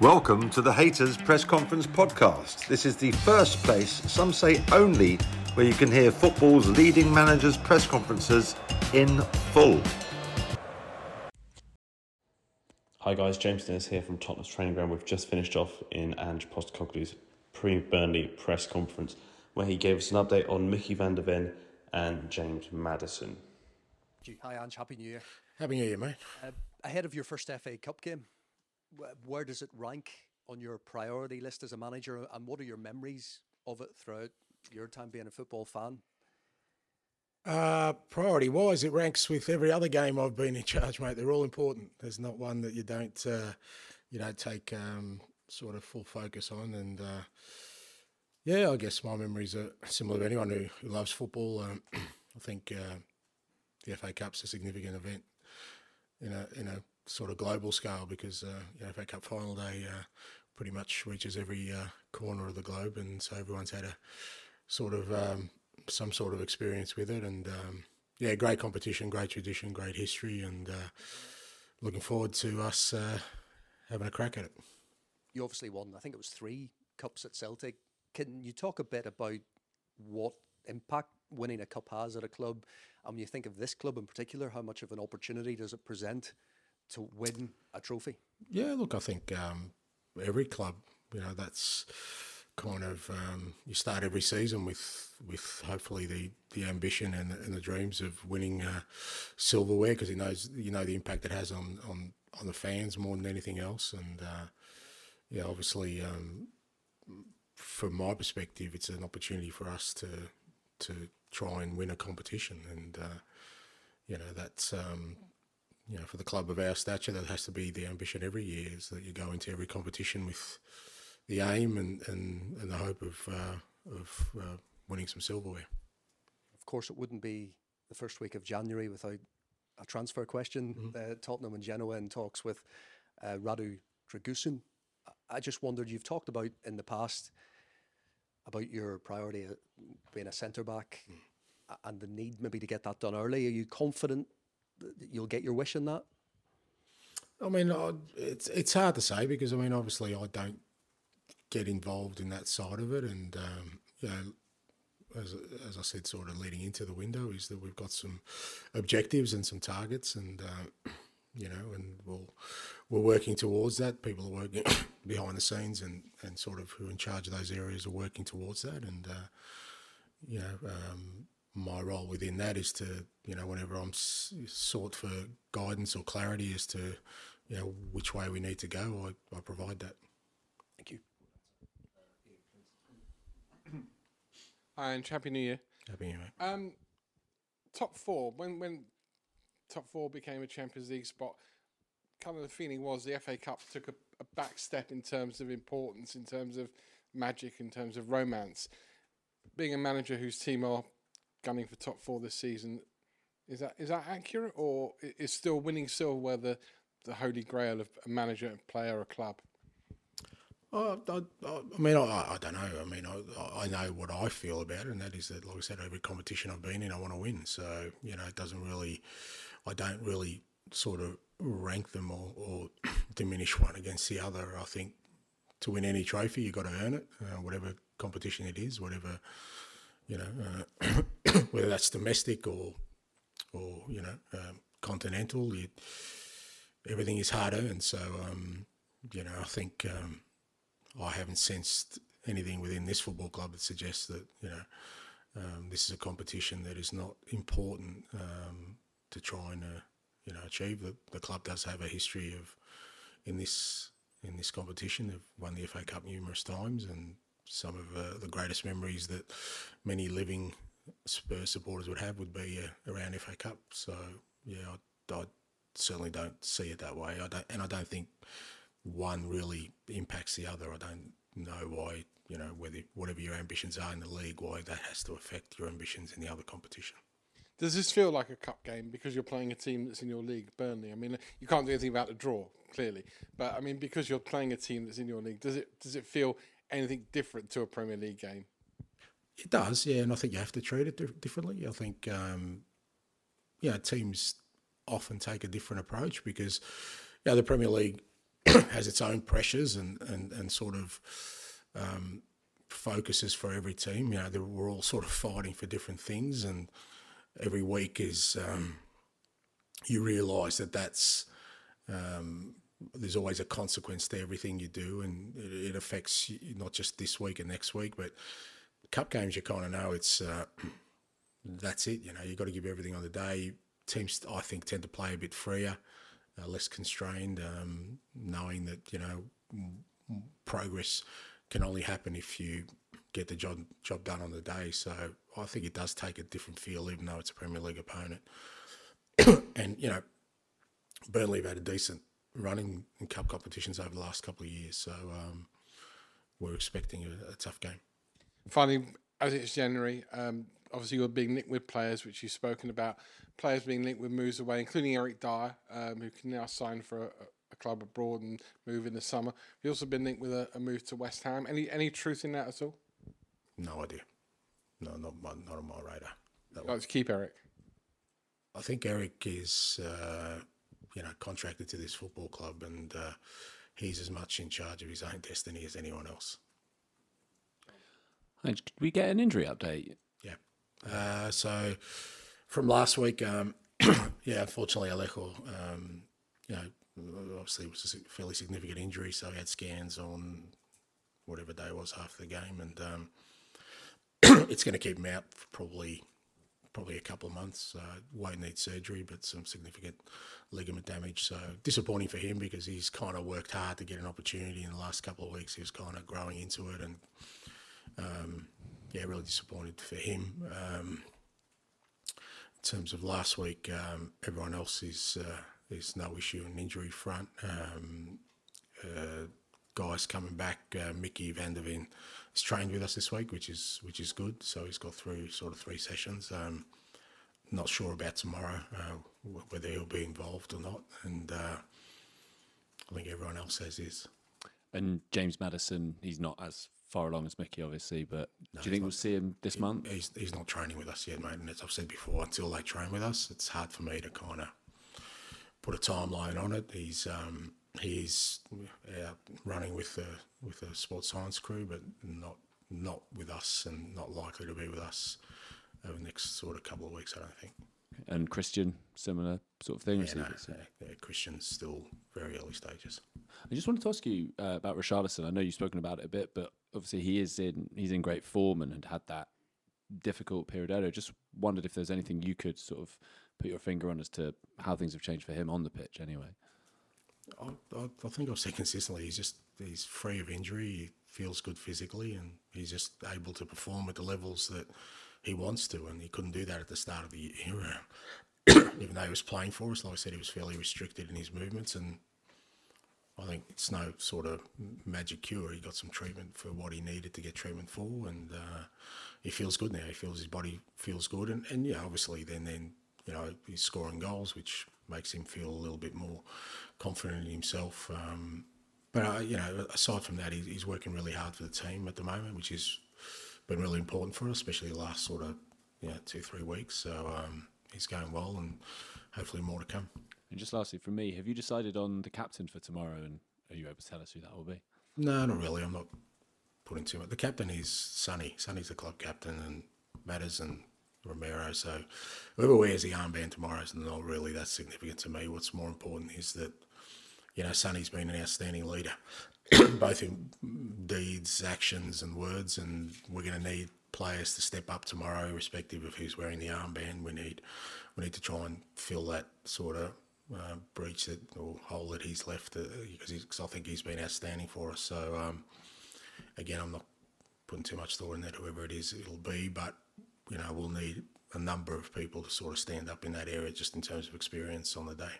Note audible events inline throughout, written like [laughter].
Welcome to the Hayters Press Conference podcast. This is the first place, some say only, where you can hear football's leading managers' press conferences in full. Hi guys, James Dennis here from Tottenham's Training Ground. We've just finished off in Ange Postecoglou's pre-Burnley press conference where he gave us an update on Micky van de Ven and James Maddison. Hi Ange, Happy New Year. Happy New Year, mate. Uh, ahead of your first FA Cup game, where does it rank on your priority list as a manager, and what are your memories of it throughout your time being a football fan? Uh, priority wise, it ranks with every other game I've been in charge, mate. They're all important. There's not one that you don't uh, you don't take um, sort of full focus on. And uh, yeah, I guess my memories are similar to anyone who, who loves football. Um, [clears throat] I think uh, the FA Cup's a significant event in a in a sort of global scale because uh, you know, FA Cup final day uh, pretty much reaches every uh, corner of the globe, and so everyone's had a sort of um, some sort of experience with it. And um, yeah, great competition, great tradition, great history, and uh, looking forward to us uh, having a crack at it. You obviously won. I think it was three cups at Celtic. Can you talk a bit about what impact winning a cup has at a club? And when you think of this club in particular, how much of an opportunity does it present to win a trophy? Yeah, look, I think um, every club, you know, that's kind of um, you start every season with with hopefully the, the ambition and, and the dreams of winning uh, silverware because he knows you know the impact it has on, on, on the fans more than anything else and uh, yeah obviously um, from my perspective it's an opportunity for us to to try and win a competition and uh, you know that's um, you know for the club of our stature that has to be the ambition every year is that you go into every competition with the aim and, and, and the hope of uh, of uh, winning some silverware. Of course, it wouldn't be the first week of January without a transfer question. Mm-hmm. Uh, Tottenham and Genoa in talks with uh, Radu Dragusin. I just wondered, you've talked about in the past about your priority being a centre back mm. and the need maybe to get that done early. Are you confident you'll get your wish in that? I mean, it's it's hard to say because I mean, obviously, I don't get involved in that side of it. And um, you know, as as I said, sort of leading into the window is that we've got some objectives and some targets, and uh, you know, and we'll we're working towards that. People are working [coughs] behind the scenes, and and sort of who are in charge of those areas are working towards that, and uh, you know. Um, my role within that is to, you know, whenever I'm sought for guidance or clarity as to, you know, which way we need to go, I, I provide that. Thank you. Hi, and Happy New Year. Happy New Year. Um, top four. When when top four became a Champions League spot, kind of the feeling was the FA Cup took a, a back step in terms of importance, in terms of magic, in terms of romance. Being a manager whose team are gunning for top four this season, is that is that accurate, or is still winning silverware the the holy grail of a manager, a player, a club? I, I, I mean, I, I don't know. I mean, I, I know what I feel about it, and that is that, like I said, every competition I've been in, I want to win. So, you know, it doesn't really, I don't really sort of rank them or, or [coughs] diminish one against the other. I think to win any trophy, you've got to earn it, uh, whatever competition it is, whatever, you know, uh, [coughs] [coughs] whether that's domestic or, or you know, um, continental. You, everything is harder, and So, um, you know, I think. Um, I haven't sensed anything within this football club that suggests that you know um, this is a competition that is not important um, to try and uh, you know achieve. The, the club does have a history of in this in this competition. They've won the FA Cup numerous times, and some of uh, the greatest memories that many living Spurs supporters would have would be uh, around FA Cup. So yeah, I, I, certainly don't see it that way. I don't, and I don't think one really impacts the other. I don't know why you know whether whatever your ambitions are in the league, why that has to affect your ambitions in the other competition. Does this feel like a cup game because you're playing a team that's in your league, Burnley? I mean, you can't do anything about the draw, clearly, but I mean, because you're playing a team that's in your league, does it does it feel anything different to a Premier League game? It does, yeah, and I think you have to treat it differently. I think, um, yeah, teams often take a different approach because, yeah, the Premier League [coughs] has its own pressures and and and sort of. Um, focuses for every team. You know, we're all sort of fighting for different things, and every week is um, you realise that that's um, there's always a consequence to everything you do, and it, affects not just this week and next week, but cup games. You kind of know it's uh, [clears throat] that's it. You know, you've got to give everything on the day. Teams, I think, tend to play a bit freer, uh, less constrained, um, knowing that you know progress can only happen if you get the job job done on the day. So I think it does take a different feel, even though it's a Premier League opponent. [clears throat] and you know, Burnley have had a decent running in cup competitions over the last couple of years, so um, we're expecting a, a, tough game. Finally, as it's January, um, obviously you're being linked with players, which you've spoken about. Players being linked with moves away, including Eric Dier, um, who can now sign for a, a, club abroad and move in the summer. You've also been linked with a, a move to West Ham. Any any truth in that at all? No idea. No, not not on my radar. Let's keep Eric. I think Eric is, uh, you know, contracted to this football club, and uh, he's as much in charge of his own destiny as anyone else. Did we get an injury update? Yeah. Uh, so from last week, um, [coughs] yeah, unfortunately, Alejo, um, you know, obviously it was a fairly significant injury, so he had scans on whatever day was after the game, and um, [coughs] it's going to keep him out for probably probably a couple of months. Uh, won't need surgery, but some significant ligament damage. So disappointing for him because he's kind of worked hard to get an opportunity in the last couple of weeks. He was kind of growing into it, and um, yeah, really disappointed for him. Um, in terms of last week, um, everyone else is uh, there's no issue in injury front. Um, uh, guys coming back, uh, Micky van de Ven he's trained with us this week, which is which is good. So he's got through sort of three sessions. Um, not sure about tomorrow uh, whether he'll be involved or not, and uh, I think everyone else says is. And James Maddison, he's not as far along as Micky, obviously, but no, do you think not, we'll see him this he, month? He's, he's not training with us yet, mate. And as I've said before, until they train with us, it's hard for me to kind of put a timeline on it. He's um, he's out running with the with the sports science crew, but not not with us, and not likely to be with us over the next sort of couple of weeks. I don't think. And Christian, similar sort of thing. Yeah, no, yeah, yeah, Christian's still very early stages. I just wanted to ask you uh, about Richarlison. I know you've spoken about it a bit, but obviously he is in he's in great form and had that difficult period earlier. Just wondered if there's anything you could sort of put your finger on as to how things have changed for him on the pitch, anyway. I, I, think I've said consistently he's just he's free of injury. He feels good physically, and he's just able to perform at the levels that he wants to. And he couldn't do that at the start of the year, [coughs] even though he was playing for us. Like I said, he was fairly restricted in his movements, and I think it's no sort of magic cure. He got some treatment for what he needed to get treatment for, and uh, he feels good now. He feels his body feels good, and, and yeah, obviously then then you know he's scoring goals, which makes him feel a little bit more confident in himself. Um, but uh, you know, aside from that, he's working really hard for the team at the moment, which has been really important for us, especially the last sort of you know, two three weeks. So um, he's going well, and hopefully more to come. And just lastly, for me, have you decided on the captain for tomorrow, and are you able to tell us who that will be? No, not really. I'm not putting too much. The captain is Sonny. Sonny's the club captain, and Madders and Romero. So whoever wears the armband tomorrow is not really that significant to me. What's more important is that you know Sonny's been an outstanding leader, [clears throat] both in deeds, actions, and words, and we're going to need players to step up tomorrow, irrespective of who's wearing the armband. We need we need to try and fill that sort of uh, breach that or hole that he's left uh, because I think he's been outstanding for us. So um, again, I'm not putting too much thought in that. Whoever it is, it'll be, but you know, we'll need a number of people to sort of stand up in that area just in terms of experience on the day.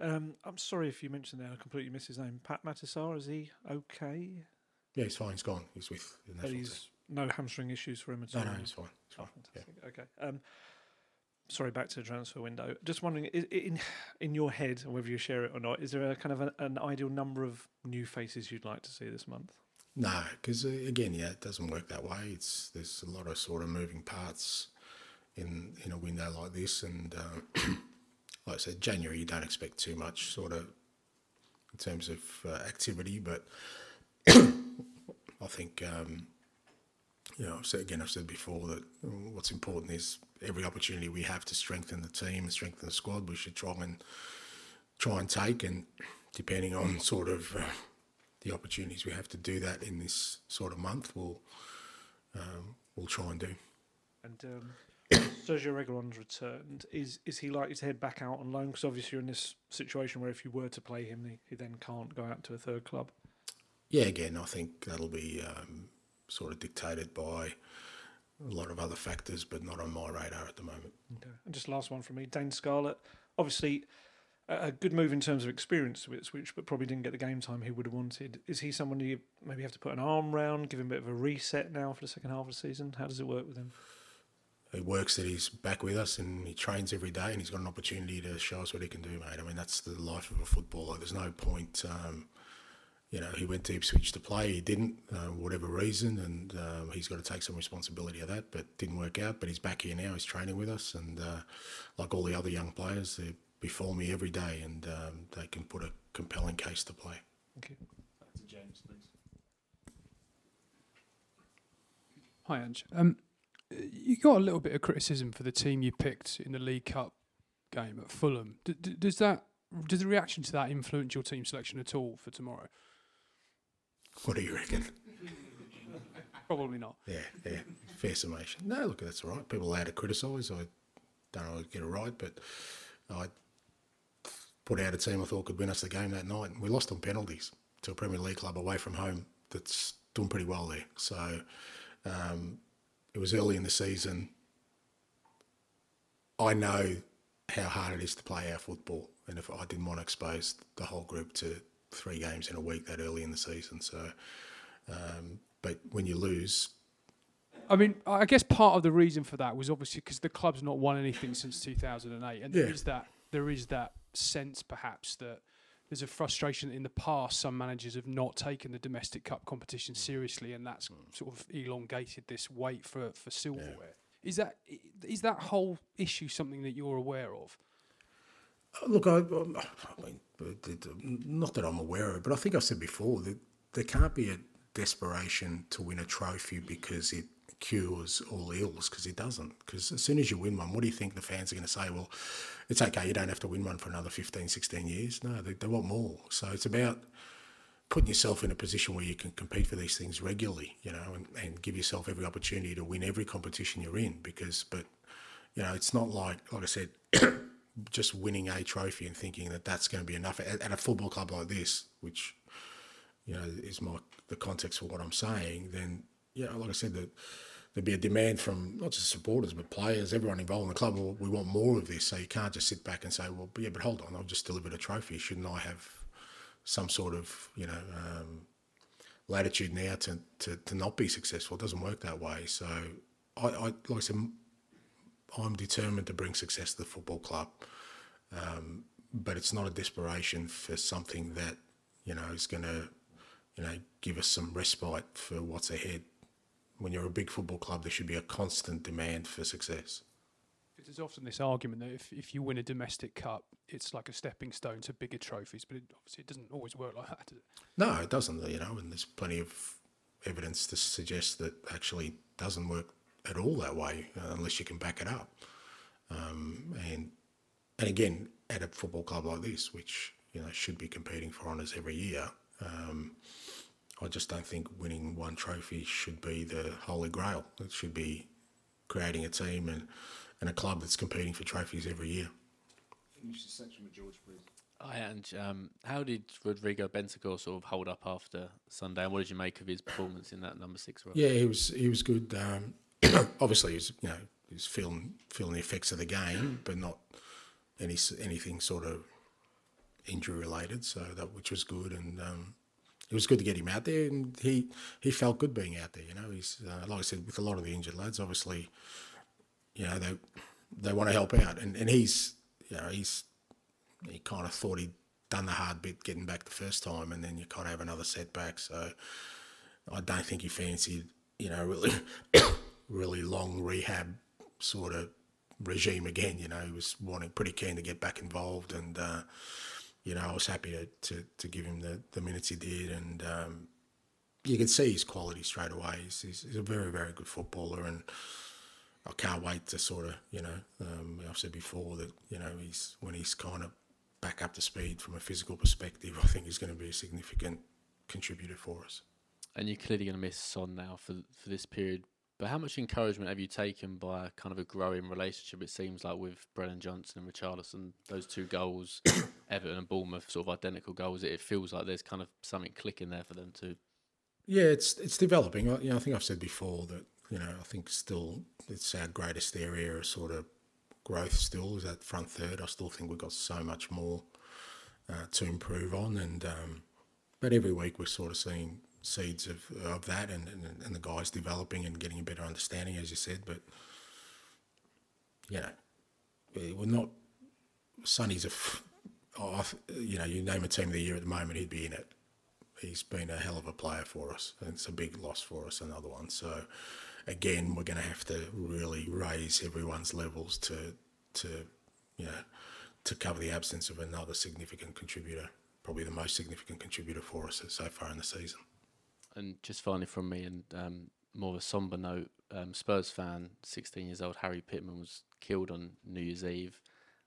Um, I'm sorry if you mentioned that. I completely missed his name. Pape Matar Sarr, is he okay? Yeah, he's fine. He's gone. He's with the national team. no hamstring issues for him at No, all. no, he's fine. He's Oh, fine. Yeah. Okay. Um, sorry, back to the transfer window. Just wondering, in in your head, whether you share it or not, is there a kind of a, an ideal number of new faces you'd like to see this month? No, because again, yeah, it doesn't work that way. It's there's a lot of sort of moving parts in in a window like this, and uh, [clears throat] like I said, January you don't expect too much sort of in terms of uh, activity, but [coughs] I think um, you know, I've said, again, I've said before that what's important is every opportunity we have to strengthen the team, strengthen the squad, we should try and try and take, and depending on sort of uh, the opportunities we have to do that in this sort of month, we'll um, we'll try and do. And um, Sergio Reguilon's returned. Is is he likely to head back out on loan? Because obviously you're in this situation where if you were to play him, he, he then can't go out to a third club. Yeah, again, I think that'll be um, sort of dictated by a lot of other factors, but not on my radar at the moment. Okay. And just last one from me, Dane Scarlett. Obviously, a good move in terms of experience to Ipswich, but probably didn't get the game time he would have wanted. Is he someone you maybe have to put an arm round, give him a bit of a reset now for the second half of the season? How does it work with him? It works that he's back with us and he trains every day and he's got an opportunity to show us what he can do, mate. I mean, that's the life of a footballer. There's no point, um, you know, he went to Ipswich to play, he didn't, uh, whatever reason, and um, he's got to take some responsibility of that, but didn't work out. But he's back here now, he's training with us, and uh, like all the other young players, they're before me every day and um, they can put a compelling case to play. Thank you. Back to James, please. Hi, Ange. Um, you got a little bit of criticism for the team you picked in the League Cup game at Fulham. D- d- does that does the reaction to that influence your team selection at all for tomorrow? What do you reckon? Probably not. Yeah, yeah, fair summation. No, look, that's all right. People are allowed to criticise. I don't always get it right, but I put out a team I thought could win us the game that night, and we lost on penalties to a Premier League club away from home that's doing pretty well there. So um, it was early in the season. I know how hard it is to play our football, and if I didn't want to expose the whole group to three games in a week that early in the season, so. Um, but when you lose, I mean, I guess part of the reason for that was obviously because the club's not won anything since 2008, and there Yeah. is that there is that sense perhaps that there's a frustration in the past some managers have not taken the domestic cup competition mm. seriously, and that's mm. sort of elongated this wait for for silverware. Is that is that whole issue something that you're aware of? Uh, look, I, um, I mean, not that I'm aware of it, but I think I've said before that there can't be a desperation to win a trophy because it cures all ills, because it doesn't. Because as soon as you win one, what do you think the fans are going to say? Well, it's okay, you don't have to win one for another 15, 16 years. No, they, they want more. So it's about putting yourself in a position where you can compete for these things regularly, you know, and, and give yourself every opportunity to win every competition you're in. Because, but, you know, it's not like, like I said, [coughs] just winning a trophy and thinking that that's going to be enough at, at a football club like this, which you know is my the context for what I'm saying. Then yeah, like I said, that there'd be a demand from not just supporters but players, everyone involved in the club. Well, we want more of this, so you can't just sit back and say, well, yeah, but hold on, I've just delivered a trophy. Shouldn't I have some sort of you know um, latitude now to, to to not be successful? It doesn't work that way. So I, I like I said. I'm determined to bring success to the football club, um, but it's not a desperation for something that you know is going to, you know, give us some respite for what's ahead. When you're a big football club, there should be a constant demand for success. There's often this argument that if, if you win a domestic cup, it's like a stepping stone to bigger trophies, but it, obviously it doesn't always work like that. Does it? No, it doesn't. You know, and there's plenty of evidence to suggest that actually doesn't work at all that way uh, unless you can back it up. Um, and and again, at a football club like this, which you know should be competing for honours every year, um, I just don't think winning one trophy should be the holy grail. It should be creating a team and, and a club that's competing for trophies every year. Finish the section with George, please. Hi, Ange. Um, how did Rodrigo Bentancur sort of hold up after Sunday, and what did you make of his performance in that number six role? Yeah, he was he was good. Um, [coughs] obviously, he was you know he was feeling feeling the effects of the game, but not any anything sort of injury related, so that which was good, and um, it was good to get him out there, and he he felt good being out there. You know, he's uh, like I said with a lot of the injured lads, obviously, you know they they want to help out, and and he's you know he's he kind of thought he'd done the hard bit getting back the first time, and then you kind of have another setback. So I don't think he fancied you know really [coughs] really long rehab sort of regime again. You know, he was wanting pretty keen to get back involved, and uh, you know, I was happy to, to, to give him the, the minutes he did, and um, you can see his quality straight away. He's, he's, he's, a very very good footballer, and I can't wait to sort of you know, um, I've said before that you know he's when he's kind of back up to speed from a physical perspective, I think he's going to be a significant contributor for us. And you're clearly going to miss Son now for for this period but how much encouragement have you taken by kind of a growing relationship? It seems like with Brennan Johnson and Richarlison, those two goals, [coughs] Everton and Bournemouth, sort of identical goals. It feels like there's kind of something clicking there for them too. Yeah, it's it's developing. You know, I think I've said before that you know I think still it's our greatest area of sort of growth. Still is that front third. I still think we've got so much more uh, to improve on, and um, but every week we're sort of seeing seeds of, of that and, and, and the guys developing and getting a better understanding, as you said. But, you know, we're not. Sonny's a, oh, you know, you name a team of the year at the moment, he'd be in it. He's been a hell of a player for us, and it's a big loss for us, another one. So, again, we're going to have to really raise everyone's levels to, to, you know, to cover the absence of another significant contributor, probably the most significant contributor for us so far in the season. And just finally from me, and um, more of a somber note, um, Spurs fan, 16 years old, Harry Pitman was killed on New Year's Eve.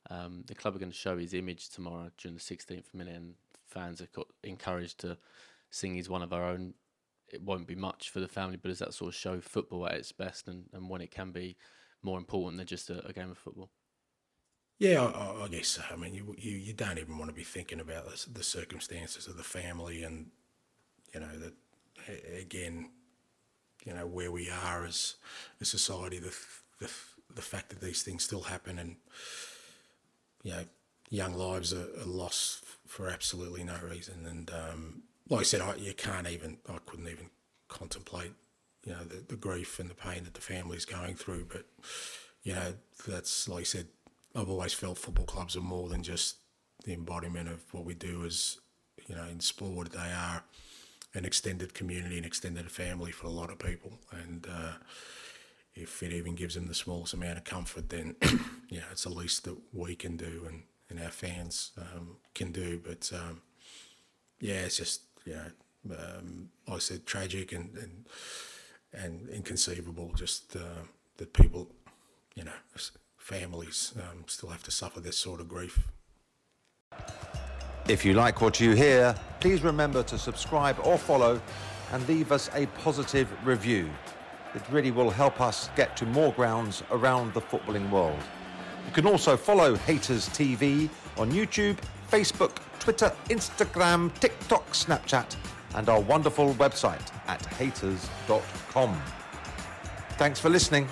Um, the club are going to show his image tomorrow during the 16th minute, and fans are encouraged to sing he's one of our own. It won't be much for the family, but does that sort of show football at its best and, and when it can be more important than just a, a game of football? Yeah, I, I, guess so. I mean, you, you you don't even want to be thinking about the, the circumstances of the family and you know that again, you know, where we are as a society, the, the, the fact that these things still happen and, you know, young lives are, are lost for absolutely no reason. And um, like I said, I, you can't even, I couldn't even contemplate, you know, the, the grief and the pain that the family's going through. But, you know, that's, like I said, I've always felt football clubs are more than just the embodiment of what we do as, you know, in sport. They are an extended community, an extended family for a lot of people. And uh, if it even gives them the smallest amount of comfort, then [clears throat] you know it's the least that we can do and, and our fans um, can do. But um, yeah, it's just you know, um, I said, tragic and and, and inconceivable. Just uh, that people, you know, families um, still have to suffer this sort of grief. If you like what you hear, please remember to subscribe or follow and leave us a positive review. It really will help us get to more grounds around the footballing world. You can also follow Hayters TV on YouTube, Facebook, Twitter, Instagram, TikTok, Snapchat, and our wonderful website at hayters.com. Thanks for listening.